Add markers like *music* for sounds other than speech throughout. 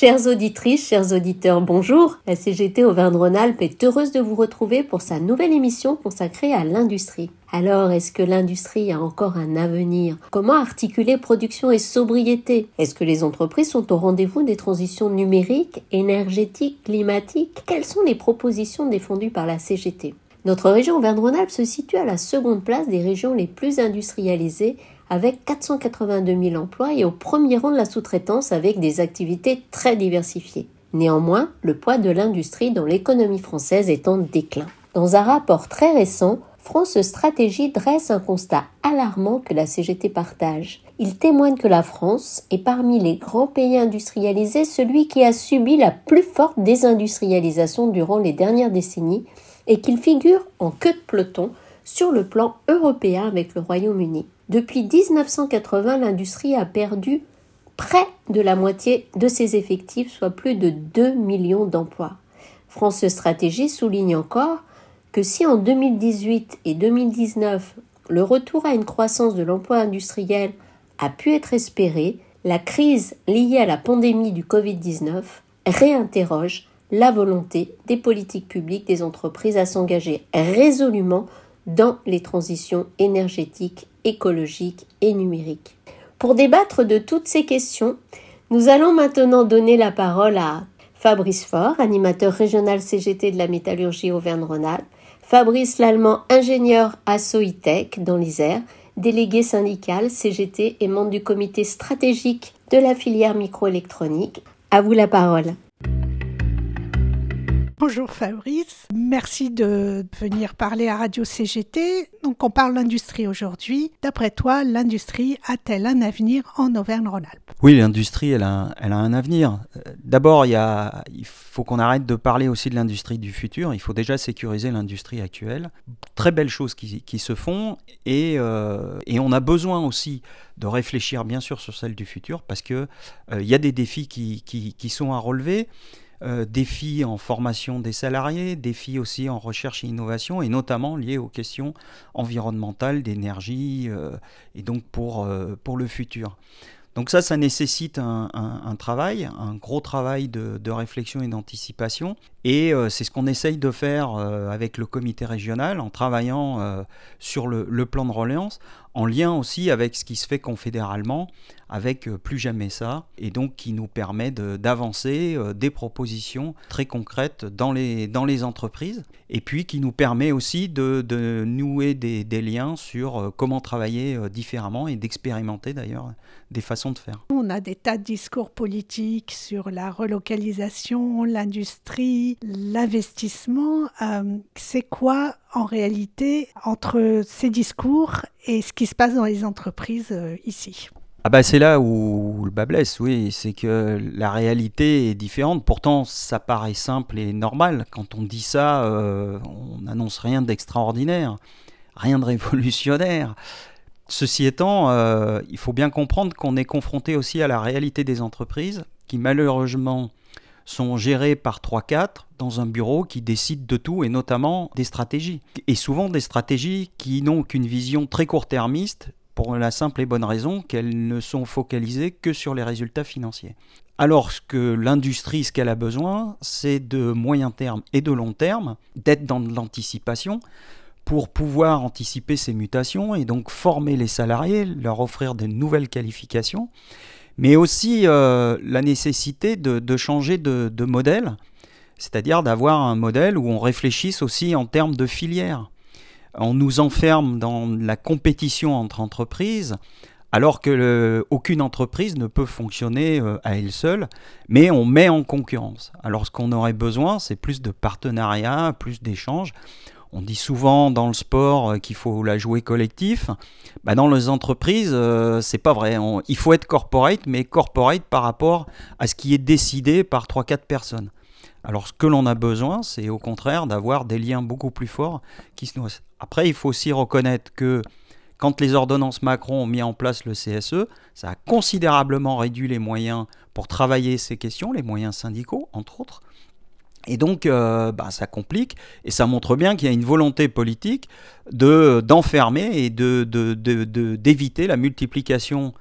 Chères auditrices, chers auditeurs, bonjour. La CGT Auvergne-Rhône-Alpes est heureuse de vous retrouver pour sa nouvelle émission consacrée à l'industrie. Alors, est-ce que l'industrie a encore un avenir? Comment articuler production et sobriété? Est-ce que les entreprises sont au rendez-vous des transitions numériques, énergétiques, climatiques? Quelles sont les propositions défendues par la CGT Notre région Auvergne-Rhône-Alpes se situe à la seconde place des régions les plus industrialisées avec 482 000 emplois et au premier rang de la sous-traitance avec des activités très diversifiées. Néanmoins, le poids de l'industrie dans l'économie française est en déclin. Dans un rapport très récent, France Stratégie dresse un constat alarmant que la CGT partage. Il témoigne que la France est parmi les grands pays industrialisés celui qui a subi la plus forte désindustrialisation durant les dernières décennies et qu'il figure en queue de peloton sur le plan européen avec le Royaume-Uni. Depuis 1980, l'industrie a perdu près de la moitié de ses effectifs, soit plus de 2 millions d'emplois. France Stratégie souligne encore que si en 2018 et 2019 le retour à une croissance de l'emploi industriel a pu être espéré, la crise liée à la pandémie du Covid-19 réinterroge la volonté des politiques publiques des entreprises à s'engager résolument dans les transitions énergétiques, écologiques et numériques. Pour débattre de toutes ces questions, nous allons maintenant donner la parole à Fabrice Faure, animateur régional CGT de la métallurgie Auvergne-Rhône-Alpes, Fabrice Lallemand, ingénieur à Soitec dans l'Isère, délégué syndical CGT et membre du comité stratégique de la filière microélectronique. À vous la parole. Bonjour Fabrice, merci de venir parler à Radio CGT. Donc on parle d'industrie aujourd'hui. D'après toi, l'industrie a-t-elle un avenir en Auvergne-Rhône-Alpes? Oui, l'industrie, elle a, un avenir. D'abord, il, faut qu'on arrête de parler aussi de l'industrie du futur. Il faut déjà sécuriser l'industrie actuelle. Très belles choses qui, se font et, euh, et, on a besoin aussi de réfléchir bien sûr sur celle du futur parce qu'il euh, y a des défis qui sont à relever. Euh, défis en formation des salariés, défis aussi en recherche et innovation, et notamment liés aux questions environnementales, d'énergie, euh, et donc pour, euh, pour le futur. Donc ça, ça nécessite un, travail, un gros travail de, réflexion et d'anticipation. Et c'est ce qu'on essaye de faire avec le comité régional en travaillant sur le, le, plan de relance, en lien aussi avec ce qui se fait confédéralement, avec euh, plus jamais ça, et donc qui nous permet d'avancer euh, des propositions très concrètes dans les, entreprises, et puis qui nous permet aussi de, nouer des, liens sur euh, comment travailler différemment et d'expérimenter d'ailleurs des façons de faire. On a des tas de discours politiques sur la relocalisation, l'industrie, l'investissement. C'est quoi en réalité entre ces discours et ce qui se passe dans les entreprises ici? Ah bah c'est là où le bas blesse, oui, c'est que la réalité est différente. Pourtant, ça paraît simple et normal. Quand on dit ça, euh, on n'annonce rien d'extraordinaire, rien de révolutionnaire. Ceci étant, euh, il faut bien comprendre qu'on est confronté aussi à la réalité des entreprises qui malheureusement sont gérés par 3-4 dans un bureau qui décide de tout et notamment des stratégies. Et souvent des stratégies qui n'ont qu'une vision très court-termiste pour la simple et bonne raison qu'elles ne sont focalisées que sur les résultats financiers. Alors que l'industrie, ce qu'elle a besoin, c'est de moyen terme et de long terme, d'être dans l'anticipation pour pouvoir anticiper ces mutations et donc former les salariés, leur offrir de nouvelles qualifications mais aussi euh, la nécessité de, changer de, modèle, c'est-à-dire d'avoir un modèle où on réfléchisse aussi en termes de filière. On nous enferme dans la compétition entre entreprises, alors que aucune entreprise ne peut fonctionner euh, à elle seule, mais on met en concurrence. Alors ce qu'on aurait besoin, c'est plus de partenariats, plus d'échanges. On dit souvent dans le sport euh, qu'il faut la jouer collectif. Bah, dans les entreprises, euh, c'est pas vrai. il faut être corporate, mais corporate par rapport à ce qui est décidé par 3-4 personnes. Alors ce que l'on a besoin, c'est au contraire d'avoir des liens beaucoup plus forts qui se nourrissent. Après, il faut aussi reconnaître que quand les ordonnances Macron ont mis en place le CSE, ça a considérablement réduit les moyens pour travailler ces questions, les moyens syndicaux, entre autres. Et donc, euh, bah, ça complique et ça montre bien qu'il y a une volonté politique de d'enfermer et de, d'éviter la multiplication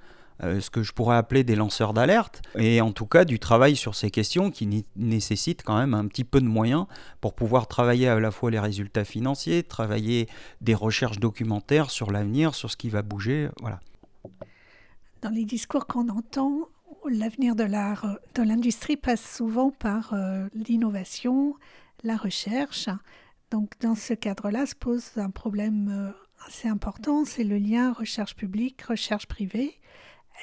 euh, ce que je pourrais appeler des lanceurs d'alerte, et en tout cas du travail sur ces questions qui nécessitent quand même un petit peu de moyens pour pouvoir travailler à la fois les résultats financiers, travailler des recherches documentaires sur l'avenir, sur ce qui va bouger, voilà. Dans les discours qu'on entend, l'avenir de l'art, de l'industrie passe souvent par euh, l'innovation, la recherche. Donc dans ce cadre-là se pose un problème euh, assez important, c'est le lien recherche publique, recherche privée.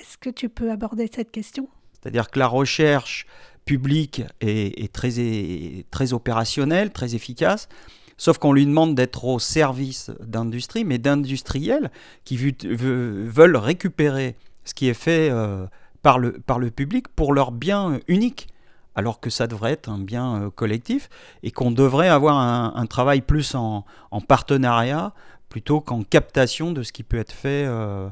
Est-ce que tu peux aborder cette question? C'est-à-dire que la recherche publique est, très, opérationnelle, très efficace, sauf qu'on lui demande d'être au service d'industrie, mais d'industriels qui veulent récupérer ce qui est fait euh, par, le, par le public pour leur bien unique alors que ça devrait être un bien euh, collectif et qu'on devrait avoir un, travail plus en, partenariat plutôt qu'en captation de ce qui peut être fait euh,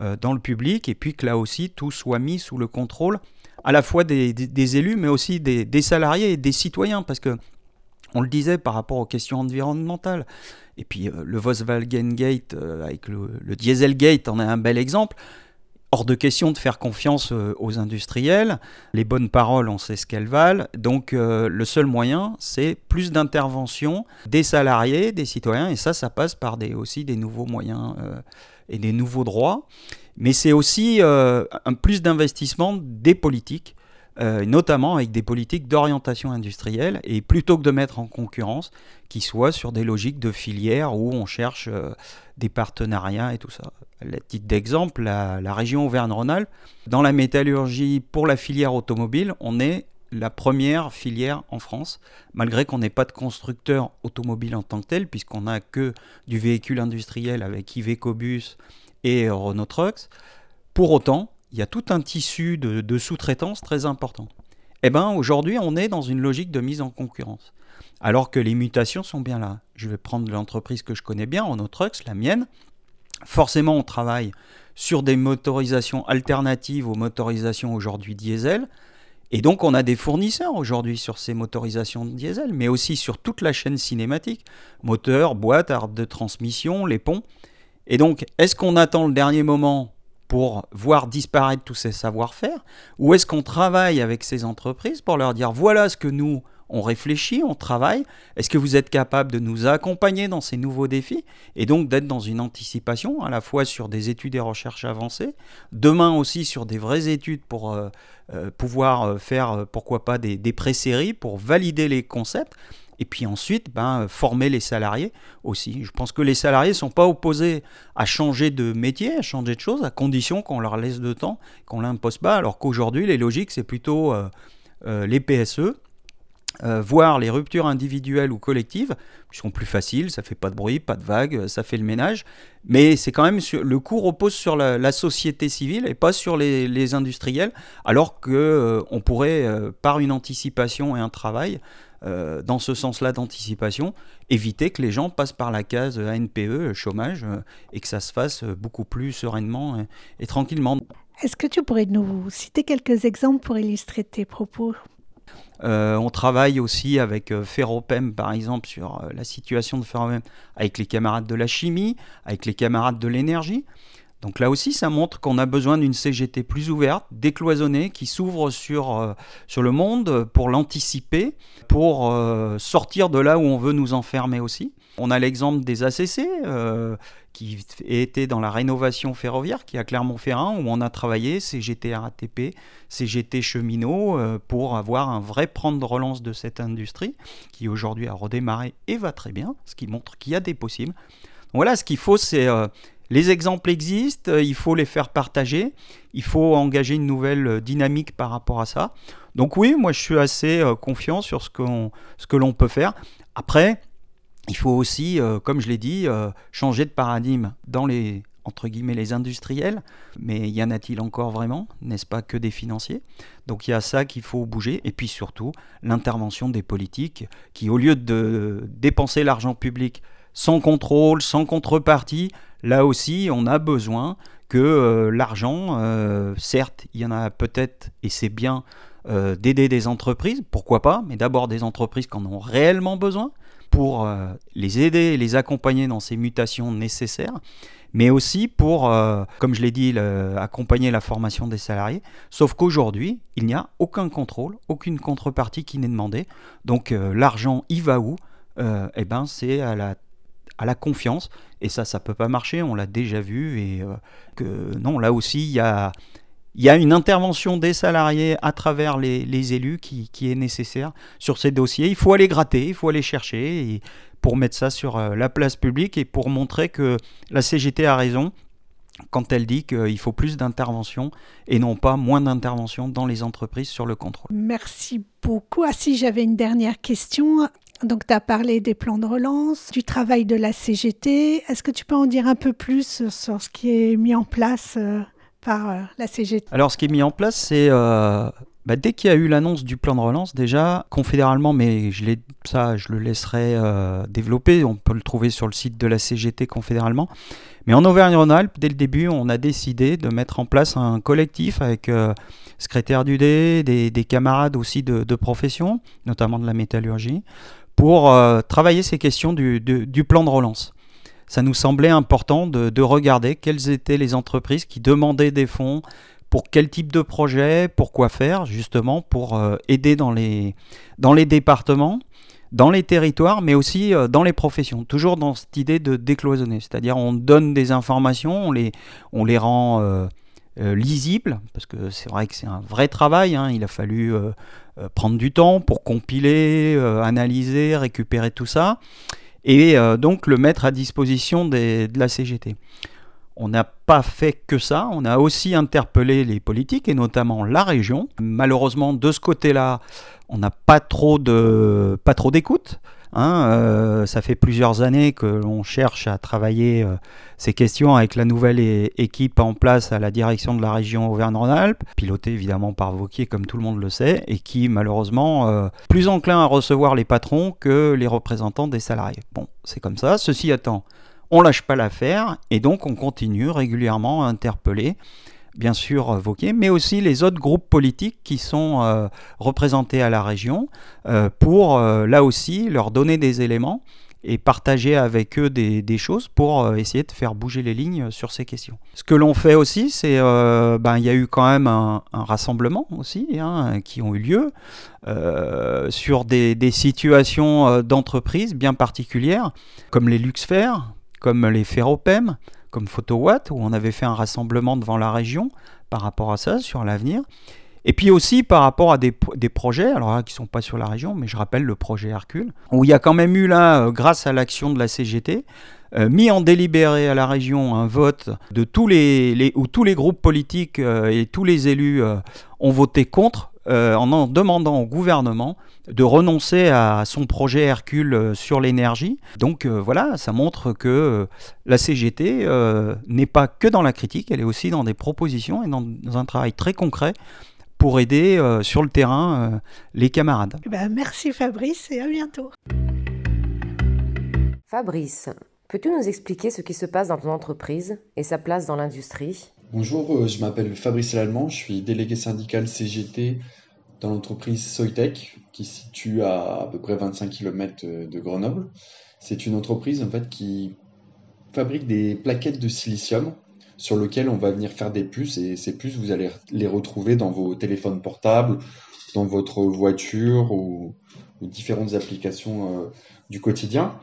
euh, dans le public. Et puis que là aussi tout soit mis sous le contrôle à la fois des, élus mais aussi des, salariés et des citoyens. Parce que on le disait par rapport aux questions environnementales. Et puis le Volkswagen Gate avec le, le Dieselgate en est un bel exemple hors de question de faire confiance euh, aux industriels. Les bonnes paroles, on sait ce qu'elles valent. Donc euh, le seul moyen, c'est plus d'intervention des salariés, des citoyens. Et ça, ça passe par des, aussi des nouveaux moyens euh, et des nouveaux droits. Mais c'est aussi un plus d'investissement des politiques. Notamment avec des politiques d'orientation industrielle, et plutôt que de mettre en concurrence, qui soient sur des logiques de filière où on cherche des partenariats et tout ça. Le titre d'exemple, la, région Auvergne-Rhône-Alpes, dans la métallurgie pour la filière automobile, on est la première filière en France, malgré qu'on n'ait pas de constructeur automobile en tant que tel, puisqu'on n'a que du véhicule industriel avec Iveco Bus et Renault Trucks. Pour autant, il y a tout un tissu de, sous-traitance très important. Eh bien, aujourd'hui, on est dans une logique de mise en concurrence alors que les mutations sont bien là. Je vais prendre l'entreprise que je connais bien, Renault Trucks, la mienne. Forcément, on travaille sur des motorisations alternatives aux motorisations aujourd'hui diesel. Et donc, on a des fournisseurs aujourd'hui sur ces motorisations diesel, mais aussi sur toute la chaîne cinématique moteur, boîte, arbre de transmission, les ponts. Et donc, est-ce qu'on attend le dernier moment pour voir disparaître tous ces savoir-faire Ou est-ce qu'on travaille avec ces entreprises pour leur dire voilà ce que nous, on réfléchit, on travaille. Est-ce que vous êtes capable de nous accompagner dans ces nouveaux défis et donc d'être dans une anticipation à la fois sur des études et recherches avancées, demain aussi sur des vraies études pour euh, euh, pouvoir euh, faire, pourquoi pas, des, des pré-séries pour valider les concepts et puis ensuite ben, former les salariés aussi. Je pense que les salariés ne sont pas opposés à changer de métier, à changer de choses, à condition qu'on leur laisse de temps, qu'on ne l'impose pas, alors qu'aujourd'hui, les logiques, c'est plutôt les PSE, euh, voir les ruptures individuelles ou collectives, qui sont plus faciles, ça fait pas de bruit, pas de vagues, ça fait le ménage, mais c'est quand même le cours repose sur la, société civile et pas sur les, industriels, alors que euh, on pourrait, euh, par une anticipation et un travail, dans ce sens-là d'anticipation, éviter que les gens passent par la case ANPE, chômage, et que ça se fasse beaucoup plus sereinement et tranquillement. Est-ce que tu pourrais nous citer quelques exemples pour illustrer tes propos? Euh, on travaille aussi avec euh, Ferropem, par exemple, sur euh, la situation de Ferropem, avec les camarades de la chimie, avec les camarades de l'énergie. Donc là aussi, ça montre qu'on a besoin d'une CGT plus ouverte, décloisonnée, qui s'ouvre sur, sur le monde pour l'anticiper, pour sortir de là où on veut nous enfermer aussi. On a l'exemple des ACC, qui était dans la rénovation ferroviaire, qui est à Clermont-Ferrand, où on a travaillé CGT RATP, CGT cheminot, euh, pour avoir un vrai prendre de relance de cette industrie, qui aujourd'hui a redémarré et va très bien, ce qui montre qu'il y a des possibles. voilà, ce qu'il faut, c'est... Euh, les exemples existent, euh, il faut les faire partager, il faut engager une nouvelle dynamique par rapport à ça. Donc oui, moi je suis assez confiant sur ce, ce que l'on peut faire. Après, il faut aussi, euh, comme je l'ai dit, euh, changer de paradigme dans les entre guillemets les industriels, mais y en a-t-il encore vraiment N'est-ce pas que des financiers? Donc il y a ça qu'il faut bouger, et puis surtout l'intervention des politiques qui, au lieu de dépenser l'argent public sans contrôle, sans contrepartie, là aussi on a besoin que euh, l'argent, certes, il y en a peut-être, et c'est bien d'aider des entreprises, pourquoi pas, mais d'abord des entreprises qui en ont réellement besoin, pour euh, les aider les accompagner dans ces mutations nécessaires, mais aussi pour, euh, comme je l'ai dit, accompagner la formation des salariés. Sauf qu'aujourd'hui, il n'y a aucun contrôle, aucune contrepartie qui n'est demandée. Donc l'argent, il va où? Eh ben, c'est à la à la confiance. Et ça, ça peut pas marcher, on l'a déjà vu. Et que non, là aussi, il y a, y a une intervention des salariés à travers les, élus qui, est nécessaire sur ces dossiers. Il faut aller gratter, il faut aller chercher pour mettre ça sur euh, la place publique et pour montrer que la CGT a raison quand elle dit qu'il faut plus d'intervention et non pas moins d'intervention dans les entreprises sur le contrôle. Merci beaucoup. Ah si, j'avais une dernière question. Donc, tu as parlé des plans de relance, du travail de la CGT. Est-ce que tu peux en dire un peu plus sur ce qui est mis en place euh, par euh, la CGT Alors, ce qui est mis en place, c'est euh, bah, dès qu'il y a eu l'annonce du plan de relance, déjà confédéralement, mais je ça, je le laisserai développer. On peut le trouver sur le site de la CGT confédéralement. Mais en Auvergne-Rhône-Alpes, dès le début, on a décidé de mettre en place un collectif avec secrétaire du D, des, camarades aussi de, profession, notamment de la métallurgie, pour travailler ces questions du plan de relance ça nous semblait important de, regarder quelles étaient les entreprises qui demandaient des fonds, pour quel type de projet, pour quoi faire, justement, pour euh, aider dans les, départements, dans les territoires, mais aussi euh, dans les professions. Toujours dans cette idée de décloisonner, c'est-à-dire on donne des informations, on les, rend euh, lisibles, parce que c'est vrai que c'est un vrai travail, hein. il a fallu prendre du temps pour compiler, analyser, récupérer tout ça et euh, donc le mettre à disposition de la CGT. On n'a pas fait que ça, on a aussi interpellé les politiques et notamment la région. Malheureusement, de ce côté-là, on n'a pas trop d'écoute. Hein, euh, ça fait plusieurs années que l'on cherche à travailler euh, ces questions avec la nouvelle équipe en place à la direction de la région Auvergne-Rhône-Alpes, pilotée évidemment par Vauquier comme tout le monde le sait, et qui malheureusement euh, plus enclin à recevoir les patrons que les représentants des salariés. Bon, c'est comme ça. Ceci étant, on lâche pas l'affaire et donc on continue régulièrement à interpeller bien sûr euh, Vauquier, mais aussi les autres groupes politiques qui sont euh, représentés à la région euh, pour là aussi leur donner des éléments et partager avec eux des, choses pour essayer de faire bouger les lignes sur ces questions. Ce que l'on fait aussi, c'est ben il y a eu quand même un, rassemblement aussi hein, qui ont eu lieu sur des, situations d'entreprise bien particulières, comme les Luxfer, comme les Ferropem, comme PhotoWatt, où on avait fait un rassemblement devant la région par rapport à ça, sur l'avenir. Et puis aussi par rapport à des, projets, alors là, qui ne sont pas sur la région, mais je rappelle le projet Hercule, où il y a quand même eu là, euh, grâce à l'action de la CGT, euh, mis en délibéré à la région un vote de tous les, où tous les groupes politiques euh, et tous les élus ont voté contre en en demandant au gouvernement de renoncer à son projet Hercule euh, sur l'énergie. Donc euh, voilà, ça montre que euh, la CGT n'est pas que dans la critique, elle est aussi dans des propositions et dans, un travail très concret pour aider sur le terrain les camarades. Eh ben, merci Fabrice et à bientôt. Fabrice, peux-tu nous expliquer ce qui se passe dans ton entreprise et sa place dans l'industrie? Bonjour, je m'appelle Fabrice Lallemand, je suis délégué syndical CGT dans l'entreprise Soitec, qui se situe à à peu près 25 km de Grenoble. C'est une entreprise en fait qui fabrique des plaquettes de silicium sur lesquelles on va venir faire des puces et ces puces vous allez les retrouver dans vos téléphones portables, dans votre voiture ou, différentes applications euh, du quotidien.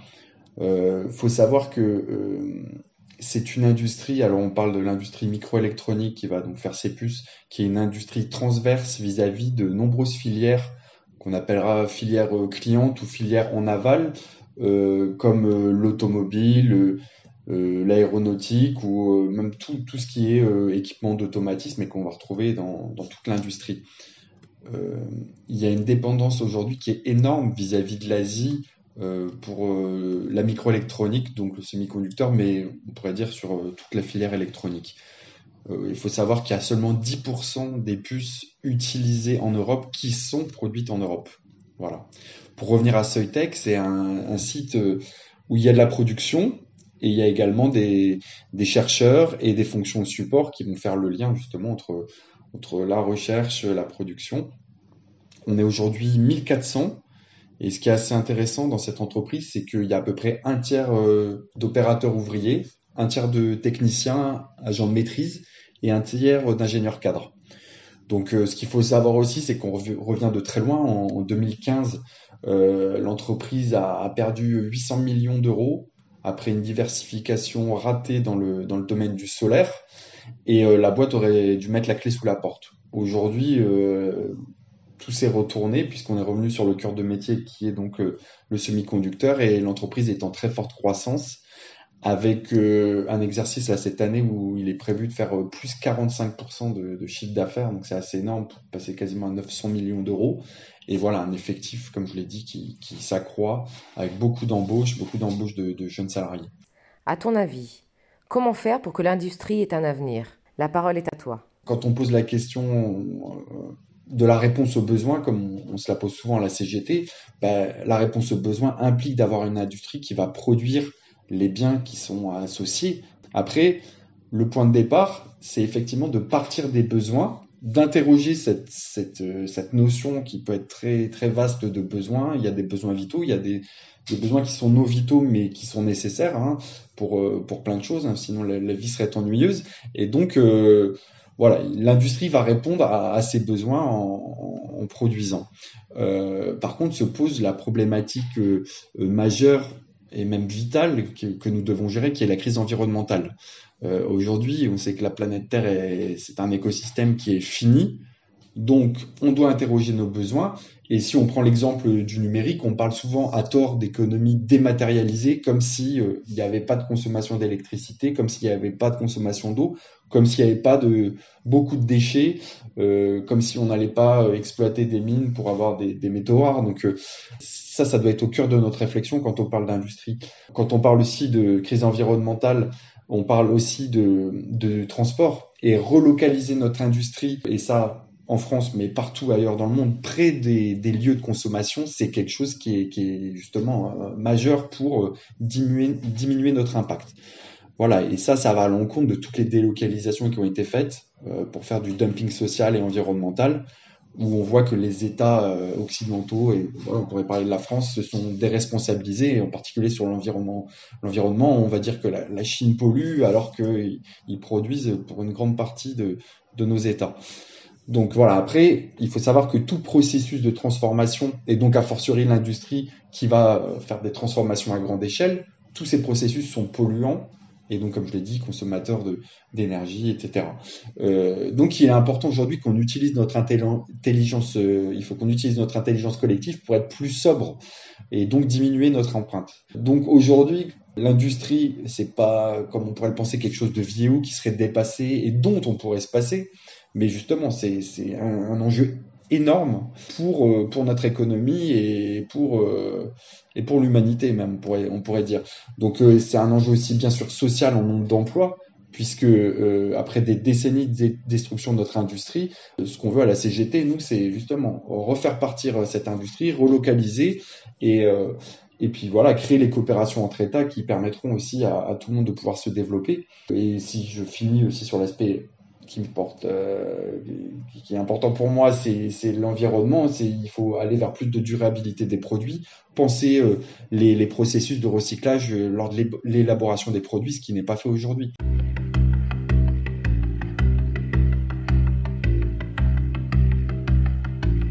Il euh, faut savoir que euh, c'est une industrie, alors on parle de l'industrie microélectronique qui va donc faire ses puces, qui est une industrie transverse vis-à-vis de nombreuses filières qu'on appellera filières euh, clientes ou filières en aval, euh, comme euh, l'automobile, l'aéronautique ou même tout, ce qui est équipement d'automatisme et qu'on va retrouver dans, toute l'industrie. il y a une dépendance aujourd'hui qui est énorme vis-à-vis -vis de l'Asie pour euh, la microélectronique, donc le semi-conducteur, mais on pourrait dire sur euh, toute la filière électronique. il faut savoir qu'il y a seulement 10% des puces utilisées en Europe qui sont produites en Europe. Voilà. Pour revenir à Soitec, c'est un, site où il y a de la production et il y a également des, des, chercheurs et des fonctions de support qui vont faire le lien justement entre, entre la recherche et la production. On est aujourd'hui 1400 et ce qui est assez intéressant dans cette entreprise, c'est qu'il y a à peu près un tiers euh, d'opérateurs ouvriers un tiers de techniciens, agents de maîtrise et un tiers d'ingénieurs cadres. Donc, ce qu'il faut savoir aussi, c'est qu'on revient de très loin. En, 2015, l'entreprise a, perdu 800 millions d'euros après une diversification ratée dans le, dans le domaine du solaire. Et la boîte aurait dû mettre la clé sous la porte. Aujourd'hui, tout s'est retourné puisqu'on est revenu sur le cœur de métier qui est donc euh, le semi-conducteur et l'entreprise est en très forte croissance avec euh, un exercice là cette année où il est prévu de faire euh, plus 45% de, chiffre d'affaires, donc c'est assez énorme pour passer quasiment à 900 millions d'euros. Et voilà, un effectif, comme je l'ai dit, qui, s'accroît avec beaucoup d'embauches, beaucoup d'embauches de, de jeunes salariés. À ton avis, comment faire pour que l'industrie ait un avenir? La parole est à toi. Quand on pose la question de la réponse aux besoins, comme on, se la pose souvent à la CGT, ben, la réponse aux besoins implique d'avoir une industrie qui va produire les biens qui sont associés. Après, le point de départ, c'est effectivement de partir des besoins, d'interroger cette, cette, cette, notion qui peut être très, très vaste de besoins. Il y a des besoins vitaux, il y a des, besoins qui sont non vitaux mais qui sont nécessaires hein, pour, pour plein de choses, hein, sinon la, vie serait ennuyeuse. Et donc, euh, voilà, l'industrie va répondre à, ces besoins en, produisant. Euh, par contre, se pose la problématique euh, majeure et même vitale que, nous devons gérer, qui est la crise environnementale. Euh, aujourd'hui, on sait que la planète Terre, c'est un écosystème qui est fini, donc on doit interroger nos besoins et si on prend l'exemple du numérique, on parle souvent à tort d'économie dématérialisée, comme si euh, n'y avait pas de consommation d'électricité, comme s'il n'y avait pas de consommation d'eau, comme s'il n'y avait pas de beaucoup de déchets, euh, comme si on n'allait pas euh, exploiter des mines pour avoir des, métaux rares. Donc ça, ça doit être au cœur de notre réflexion quand on parle d'industrie. Quand on parle aussi de crise environnementale, on parle aussi de, de transport et relocaliser notre industrie. Et ça, en France, mais partout ailleurs dans le monde, près des, lieux de consommation, c'est quelque chose qui est, justement euh, majeur pour euh, diminuer, notre impact. Voilà, et ça, ça va à l'encontre de toutes les délocalisations qui ont été faites euh, pour faire du dumping social et environnemental, où on voit que les États occidentaux, et on pourrait parler de la France, se sont déresponsabilisés, en particulier sur l'environnement. L'environnement, on va dire que la, Chine pollue alors qu'ils produisent pour une grande partie de nos États. Donc voilà, après, il faut savoir que tout processus de transformation, et donc a fortiori l'industrie qui va euh, faire des transformations à grande échelle, tous ces processus sont polluants, et donc comme je l'ai dit, consommateurs d'énergie, etc. Euh, donc il est important aujourd'hui qu'on utilise notre intelligence, euh, il faut qu'on utilise notre intelligence collective pour être plus sobre et donc diminuer notre empreinte. Donc aujourd'hui, l'industrie, c'est pas comme on pourrait le penser quelque chose de vieux qui serait dépassé et dont on pourrait se passer. Mais justement, c'est un, un, enjeu énorme pour, euh, pour notre économie et pour, euh, et pour l'humanité même, on pourrait, dire. Donc euh, c'est un enjeu aussi bien sûr social en nombre d'emplois, puisque après des décennies de destruction de notre industrie, ce qu'on veut à la CGT, nous, c'est justement refaire partir cette industrie, relocaliser et, et puis voilà, créer les coopérations entre États qui permettront aussi à, tout le monde de pouvoir se développer. Et si je finis aussi sur l'aspect qui euh, qui est important pour moi, c'est l'environnement. Il faut aller vers plus de durabilité des produits, penser euh, les, les, processus de recyclage euh, lors de l'élaboration des produits, ce qui n'est pas fait aujourd'hui.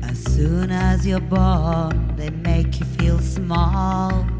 As soon as you're born, they make you feel small.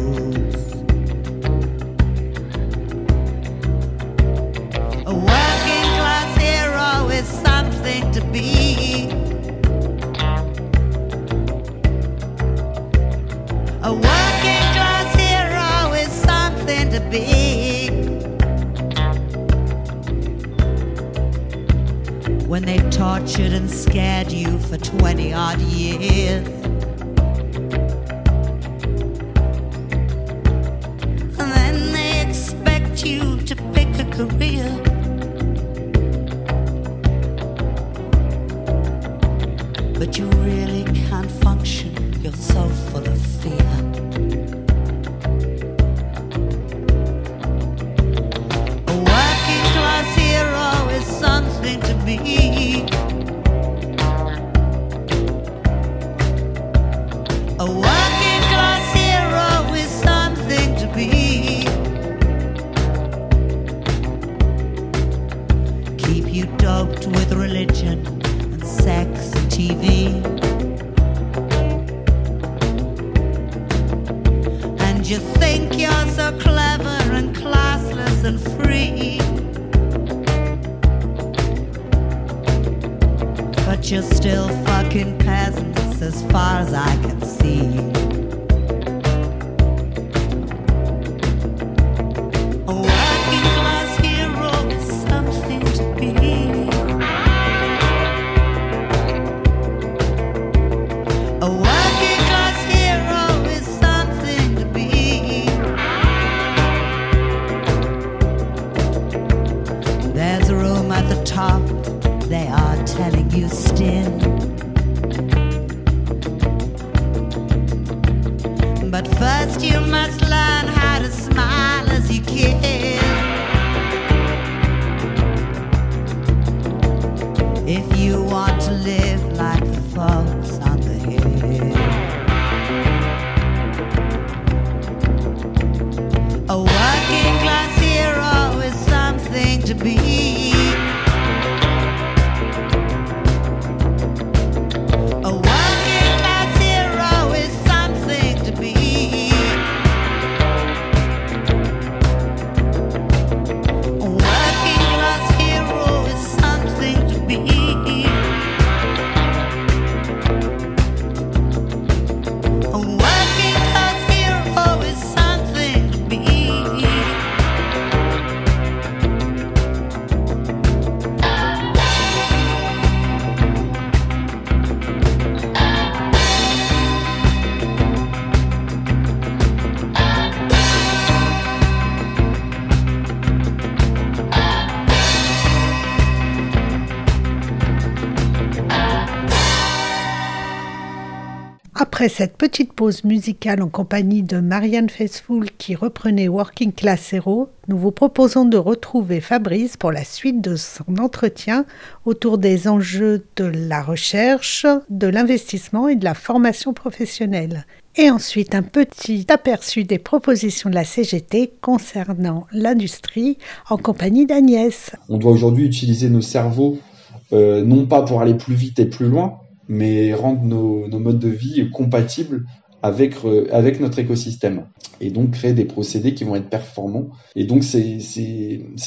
Tortured and scared you for 20 odd years. Top, Après cette petite pause musicale en compagnie de Marianne Faithfull qui reprenait Working Class Hero, nous vous proposons de retrouver Fabrice pour la suite de son entretien autour des enjeux de la recherche, de l'investissement et de la formation professionnelle. Et ensuite un petit aperçu des propositions de la CGT concernant l'industrie en compagnie d'Agnès. On doit aujourd'hui utiliser nos cerveaux, euh, non pas pour aller plus vite et plus loin, mais rendre nos, modes de vie compatibles avec, euh, avec notre écosystème et donc créer des procédés qui vont être performants. Et donc c'est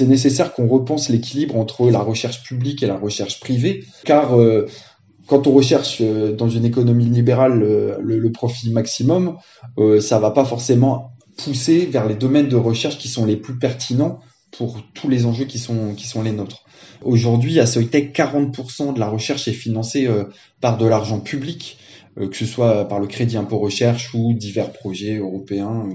nécessaire qu'on repense l'équilibre entre la recherche publique et la recherche privée, car euh, quand on recherche euh, dans une économie libérale le, le profit maximum, ça va pas forcément pousser vers les domaines de recherche qui sont les plus pertinents pour tous les enjeux qui sont, qui sont les nôtres. Aujourd'hui, à Soitec, 40% de la recherche est financée euh, par de l'argent public, euh, que ce soit par le crédit impôt recherche ou divers projets européens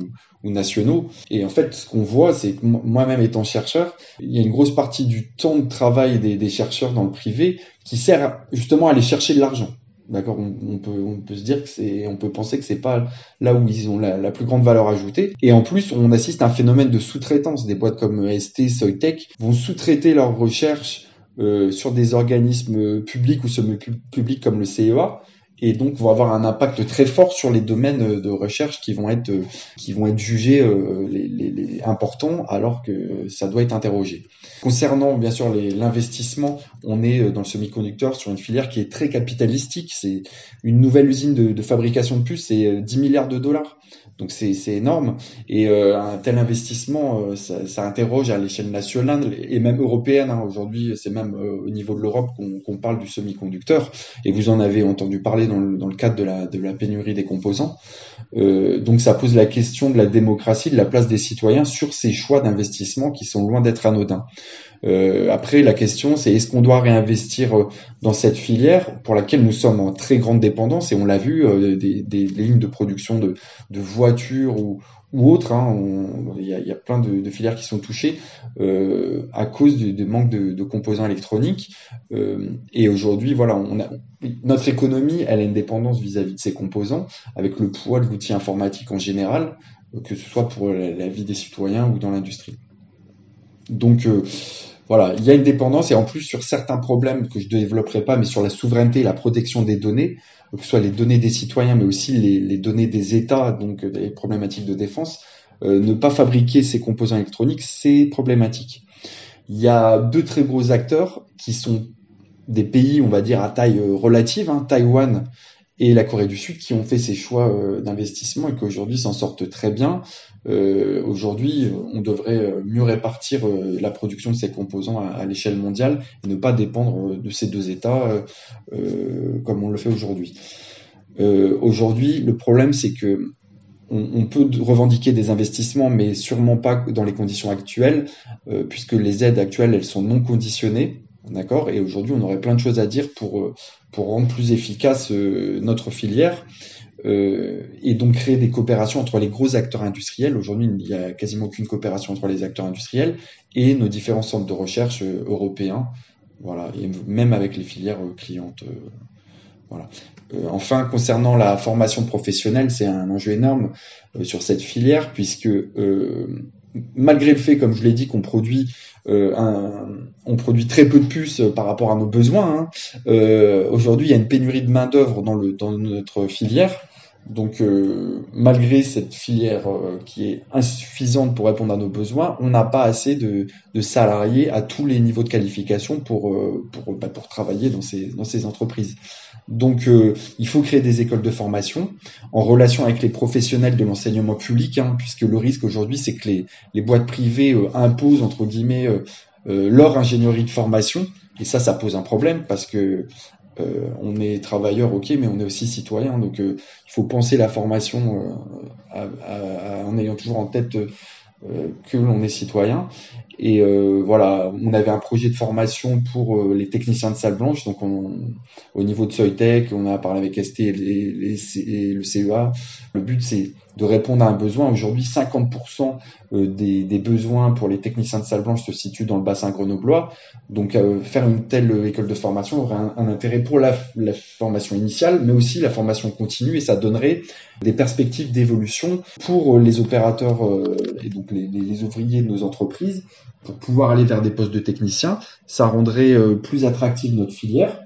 ou, nationaux. Et en fait, ce qu'on voit, c'est que mo- moi-même étant chercheur, il y a une grosse partie du temps de travail des chercheurs dans le privé qui sert justement à aller chercher de l'argent. D'accord, on, peut on peut se dire que c'est on peut penser que c'est pas là où ils ont la, plus grande valeur ajoutée. Et en plus, on assiste à un phénomène de sous-traitance. Des boîtes comme ST, Soitec vont sous-traiter leurs recherches euh, sur des organismes publics ou semi-publics comme le CEA et donc vont avoir un impact très fort sur les domaines de recherche qui vont être qui vont être jugés euh, importants alors que ça doit être interrogé. Concernant bien sûr l'investissement, on est euh, dans le semi-conducteur sur une filière qui est très capitalistique. C'est une nouvelle usine de, de fabrication de puces, c'est euh, 10 milliards de dollars. Donc c'est énorme et euh, un tel investissement, euh, ça, interroge à l'échelle nationale et même européenne. hein. Aujourd'hui, c'est même euh, au niveau de l'Europe qu'on parle du semi-conducteur. Et vous en avez entendu parler dans le, cadre de la, de la pénurie des composants. Donc ça pose la question de la démocratie, de la place des citoyens sur ces choix d'investissement qui sont loin d'être anodins. Euh, après, la question, c'est est-ce qu'on doit réinvestir euh, dans cette filière pour laquelle nous sommes en très grande dépendance? Et on l'a vu, euh, des, des, lignes de production de, de voitures ou, ou autres, hein, il y, a, y, a, plein de, de, filières qui sont touchées euh, à cause du, manque de, de, composants électroniques. Euh, et aujourd'hui, voilà, on a, notre économie, elle a une dépendance vis-à-vis -vis de ces composants, avec le poids de l'outil informatique en général, que ce soit pour la vie des citoyens ou dans l'industrie. Donc euh, voilà, il y a une dépendance et en plus sur certains problèmes que je ne développerai pas, mais sur la souveraineté et la protection des données, que ce soit les données des citoyens, mais aussi les, les données des États, donc des problématiques de défense, euh, ne pas fabriquer ces composants électroniques, c'est problématique. Il y a deux très gros acteurs qui sont des pays, on va dire, à taille euh, relative, hein, Taïwan et la Corée du Sud, qui ont fait ces choix euh, d'investissement et qui aujourd'hui s'en sortent très bien. Euh, aujourd'hui, on devrait euh, mieux répartir euh, la production de ces composants à, l'échelle mondiale et ne pas dépendre de ces deux États euh, comme on le fait aujourd'hui. aujourd'hui, le problème, c'est que on, on, peut revendiquer des investissements, mais sûrement pas dans les conditions actuelles, puisque les aides actuelles, elles sont non conditionnées. D'accord Et aujourd'hui, on aurait plein de choses à dire pour, pour rendre plus efficace notre filière. Euh, et donc créer des coopérations entre les gros acteurs industriels. Aujourd'hui, il n'y a quasiment aucune coopération entre les acteurs industriels et nos différents centres de recherche euh, européens, voilà, et même avec les filières euh, clientes. Euh, voilà. Euh, enfin, concernant la formation professionnelle, c'est un enjeu énorme euh, sur cette filière puisque malgré le fait, comme je l'ai dit, qu'on produit un, on produit très peu de puces par rapport à nos besoins. Hein. Aujourd'hui, il y a une pénurie de main d'œuvre dans, dans notre filière. Donc, euh, malgré cette filière euh, qui est insuffisante pour répondre à nos besoins, on n'a pas assez de, de, salariés à tous les niveaux de qualification pour, euh, pour, bah, pour travailler dans ces, dans ces entreprises. Donc, euh, il faut créer des écoles de formation en relation avec les professionnels de l'enseignement public, hein, puisque le risque aujourd'hui, c'est que les, les boîtes privées euh, imposent, entre guillemets, leur ingénierie de formation. Et ça, ça pose un problème parce que euh, on est travailleur, ok, mais on est aussi citoyen. Donc, euh, il faut penser la formation euh, en ayant toujours en tête que l'on est citoyen. Et voilà, on avait un projet de formation pour les techniciens de salle blanche. Donc, on, au niveau de Soitec, on a parlé avec ST et, le CEA. Le but, c'est de répondre à un besoin. Aujourd'hui, 50% euh, des, des, besoins pour les techniciens de salle blanche se situent dans le bassin grenoblois. Donc, euh, faire une telle école de formation aurait un, un intérêt pour la, la, formation initiale, mais aussi la formation continue, et ça donnerait des perspectives d'évolution pour les opérateurs euh, et donc les, les, ouvriers de nos entreprises pour pouvoir aller vers des postes de techniciens. Ça rendrait euh, plus attractive notre filière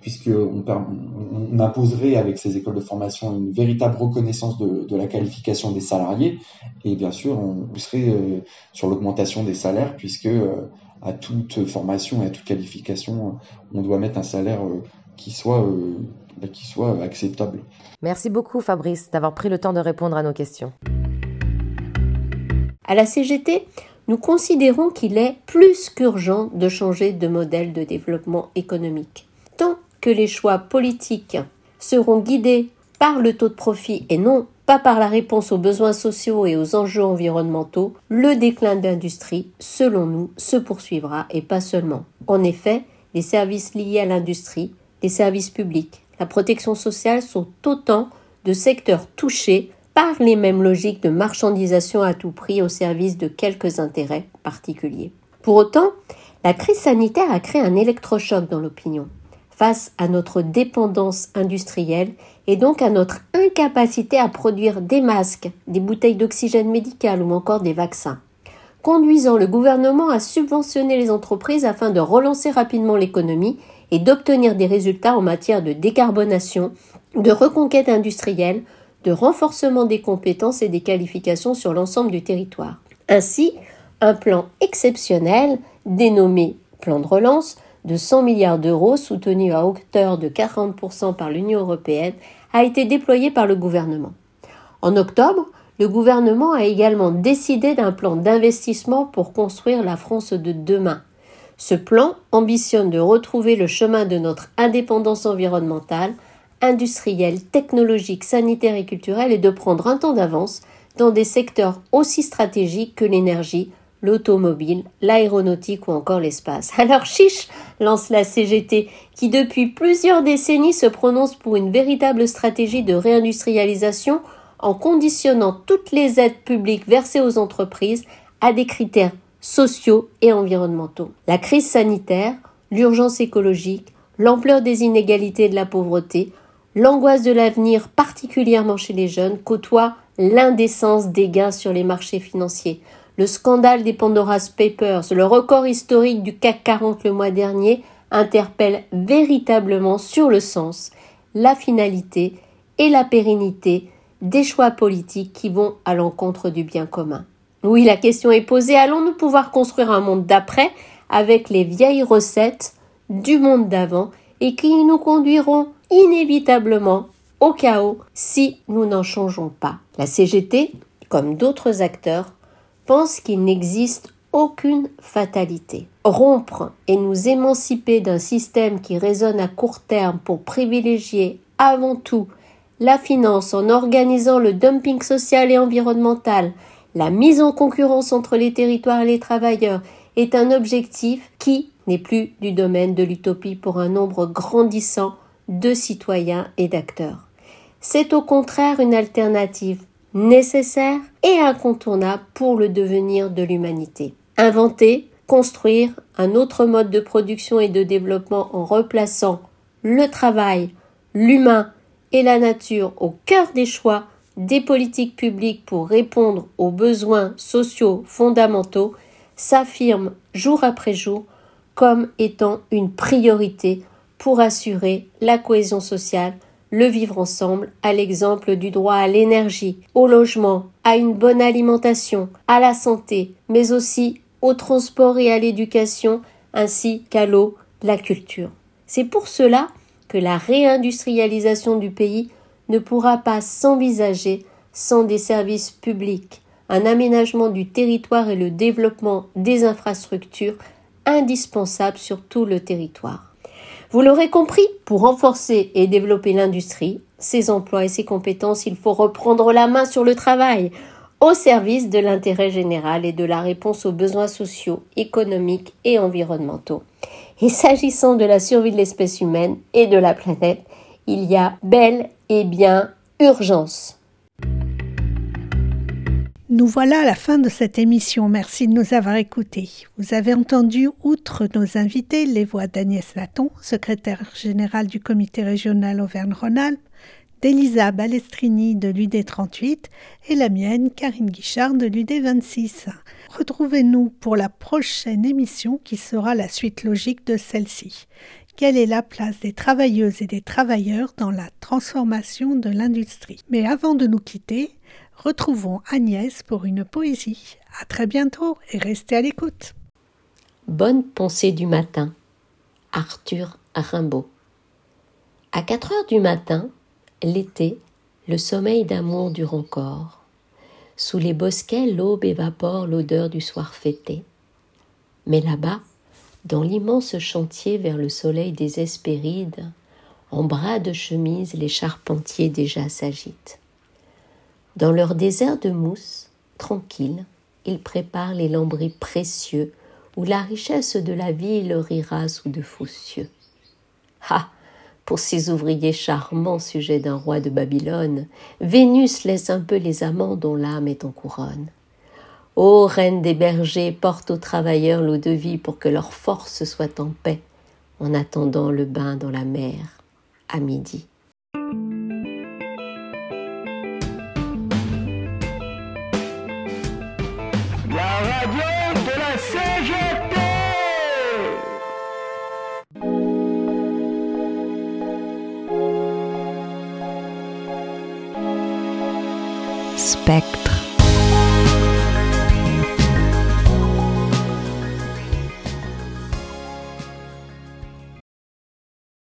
puisqu'on on imposerait avec ces écoles de formation une véritable reconnaissance de, de la qualification des salariés et bien sûr on serait euh, sur l'augmentation des salaires puisque euh, à toute formation et à toute qualification on doit mettre un salaire qui soit qui soit acceptable. Merci beaucoup Fabrice d'avoir pris le temps de répondre à nos questions. À la CGT, nous considérons qu'il est plus qu'urgent de changer de modèle de développement économique. Tant que les choix politiques seront guidés par le taux de profit et non pas par la réponse aux besoins sociaux et aux enjeux environnementaux, le déclin de l'industrie, selon nous, se poursuivra et pas seulement. En effet, les services liés à l'industrie, les services publics, la protection sociale sont autant de secteurs touchés par les mêmes logiques de marchandisation à tout prix au service de quelques intérêts particuliers. Pour autant, la crise sanitaire a créé un électrochoc dans l'opinion face à notre dépendance industrielle et donc à notre incapacité à produire des masques, des bouteilles d'oxygène médical ou encore des vaccins, conduisant le gouvernement à subventionner les entreprises afin de relancer rapidement l'économie et d'obtenir des résultats en matière de décarbonation, de reconquête industrielle, de renforcement des compétences et des qualifications sur l'ensemble du territoire. Ainsi, un plan exceptionnel, dénommé plan de relance, de 100 milliards d'euros soutenu à hauteur de 40% par l'Union européenne a été déployé par le gouvernement. En octobre, le gouvernement a également décidé d'un plan d'investissement pour construire la France de demain. Ce plan ambitionne de retrouver le chemin de notre indépendance environnementale industrielle, technologique, sanitaire et culturelle est de prendre un temps d'avance dans des secteurs aussi stratégiques que l'énergie, l'automobile, l'aéronautique ou encore l'espace. *laughs* Alors chiche, lance la CGT, qui depuis plusieurs décennies se prononce pour une véritable stratégie de réindustrialisation en conditionnant toutes les aides publiques versées aux entreprises à des critères sociaux et environnementaux. La crise sanitaire, l'urgence écologique, l'ampleur des inégalités et de la pauvreté, l'angoisse de l'avenir, particulièrement chez les jeunes, côtoient l'indécence des gains sur les marchés financiers. Le scandale des Pandora's Papers, le record historique du CAC 40 le mois dernier, interpelle véritablement sur le sens, la finalité et la pérennité des choix politiques qui vont à l'encontre du bien commun. Oui, la question est posée, allons-nous pouvoir construire un monde d'après avec les vieilles recettes du monde d'avant et qui nous conduiront inévitablement au chaos si nous n'en changeons pas. La CGT, comme d'autres acteurs, pense qu'il n'existe aucune fatalité. Rompre et nous émanciper d'un système qui résonne à court terme pour privilégier avant tout la finance en organisant le dumping social et environnemental, la mise en concurrence entre les territoires et les travailleurs est un objectif qui n'est plus du domaine de l'utopie pour un nombre grandissant de citoyens et d'acteurs. C'est au contraire une alternative nécessaire et incontournable pour le devenir de l'humanité. Inventer, construire un autre mode de production et de développement en replaçant le travail, l'humain et la nature au cœur des choix des politiques publiques pour répondre aux besoins sociaux fondamentaux s'affirme jour après jour comme étant une priorité pour assurer la cohésion sociale, le vivre ensemble, à l'exemple du droit à l'énergie, au logement, à une bonne alimentation, à la santé, mais aussi au transport et à l'éducation, ainsi qu'à l'eau, la culture. C'est pour cela que la réindustrialisation du pays ne pourra pas s'envisager sans des services publics, un aménagement du territoire et le développement des infrastructures indispensables sur tout le territoire. Vous l'aurez compris, pour renforcer et développer l'industrie, ses emplois et ses compétences, il faut reprendre la main sur le travail, au service de l'intérêt général et de la réponse aux besoins sociaux, économiques et environnementaux. Et s'agissant de la survie de l'espèce humaine et de la planète, il y a bel et bien urgence. Nous voilà à la fin de cette émission. Merci de nous avoir écoutés. Vous avez entendu, outre nos invités, les voix d'Agnès Laton, secrétaire générale du comité régional Auvergne-Rhône-Alpes, d'Elisa Balestrini de l'UD38 et la mienne, Karine Guichard de l'UD26. Retrouvez-nous pour la prochaine émission qui sera la suite logique de celle-ci. Quelle est la place des travailleuses et des travailleurs dans la transformation de l'industrie? Mais avant de nous quitter, retrouvons Agnès pour une poésie. À très bientôt et restez à l'écoute. Bonne pensée du matin. Arthur Rimbaud. À 4 heures du matin, l'été, le sommeil d'amour dure encore. Sous les bosquets, l'aube évapore l'odeur du soir fêté. Mais là-bas, dans l'immense chantier vers le soleil des Hespérides, en bras de chemise, les charpentiers déjà s'agitent. Dans leur désert de mousse, tranquille, ils préparent les lambris précieux où la richesse de la vie leur ira sous de faux cieux. Ah Pour ces ouvriers charmants sujets d'un roi de Babylone, Vénus laisse un peu les amants dont l'âme est en couronne. Ô reine des bergers, porte aux travailleurs l'eau de vie pour que leur force soit en paix, en attendant le bain dans la mer à midi. respect.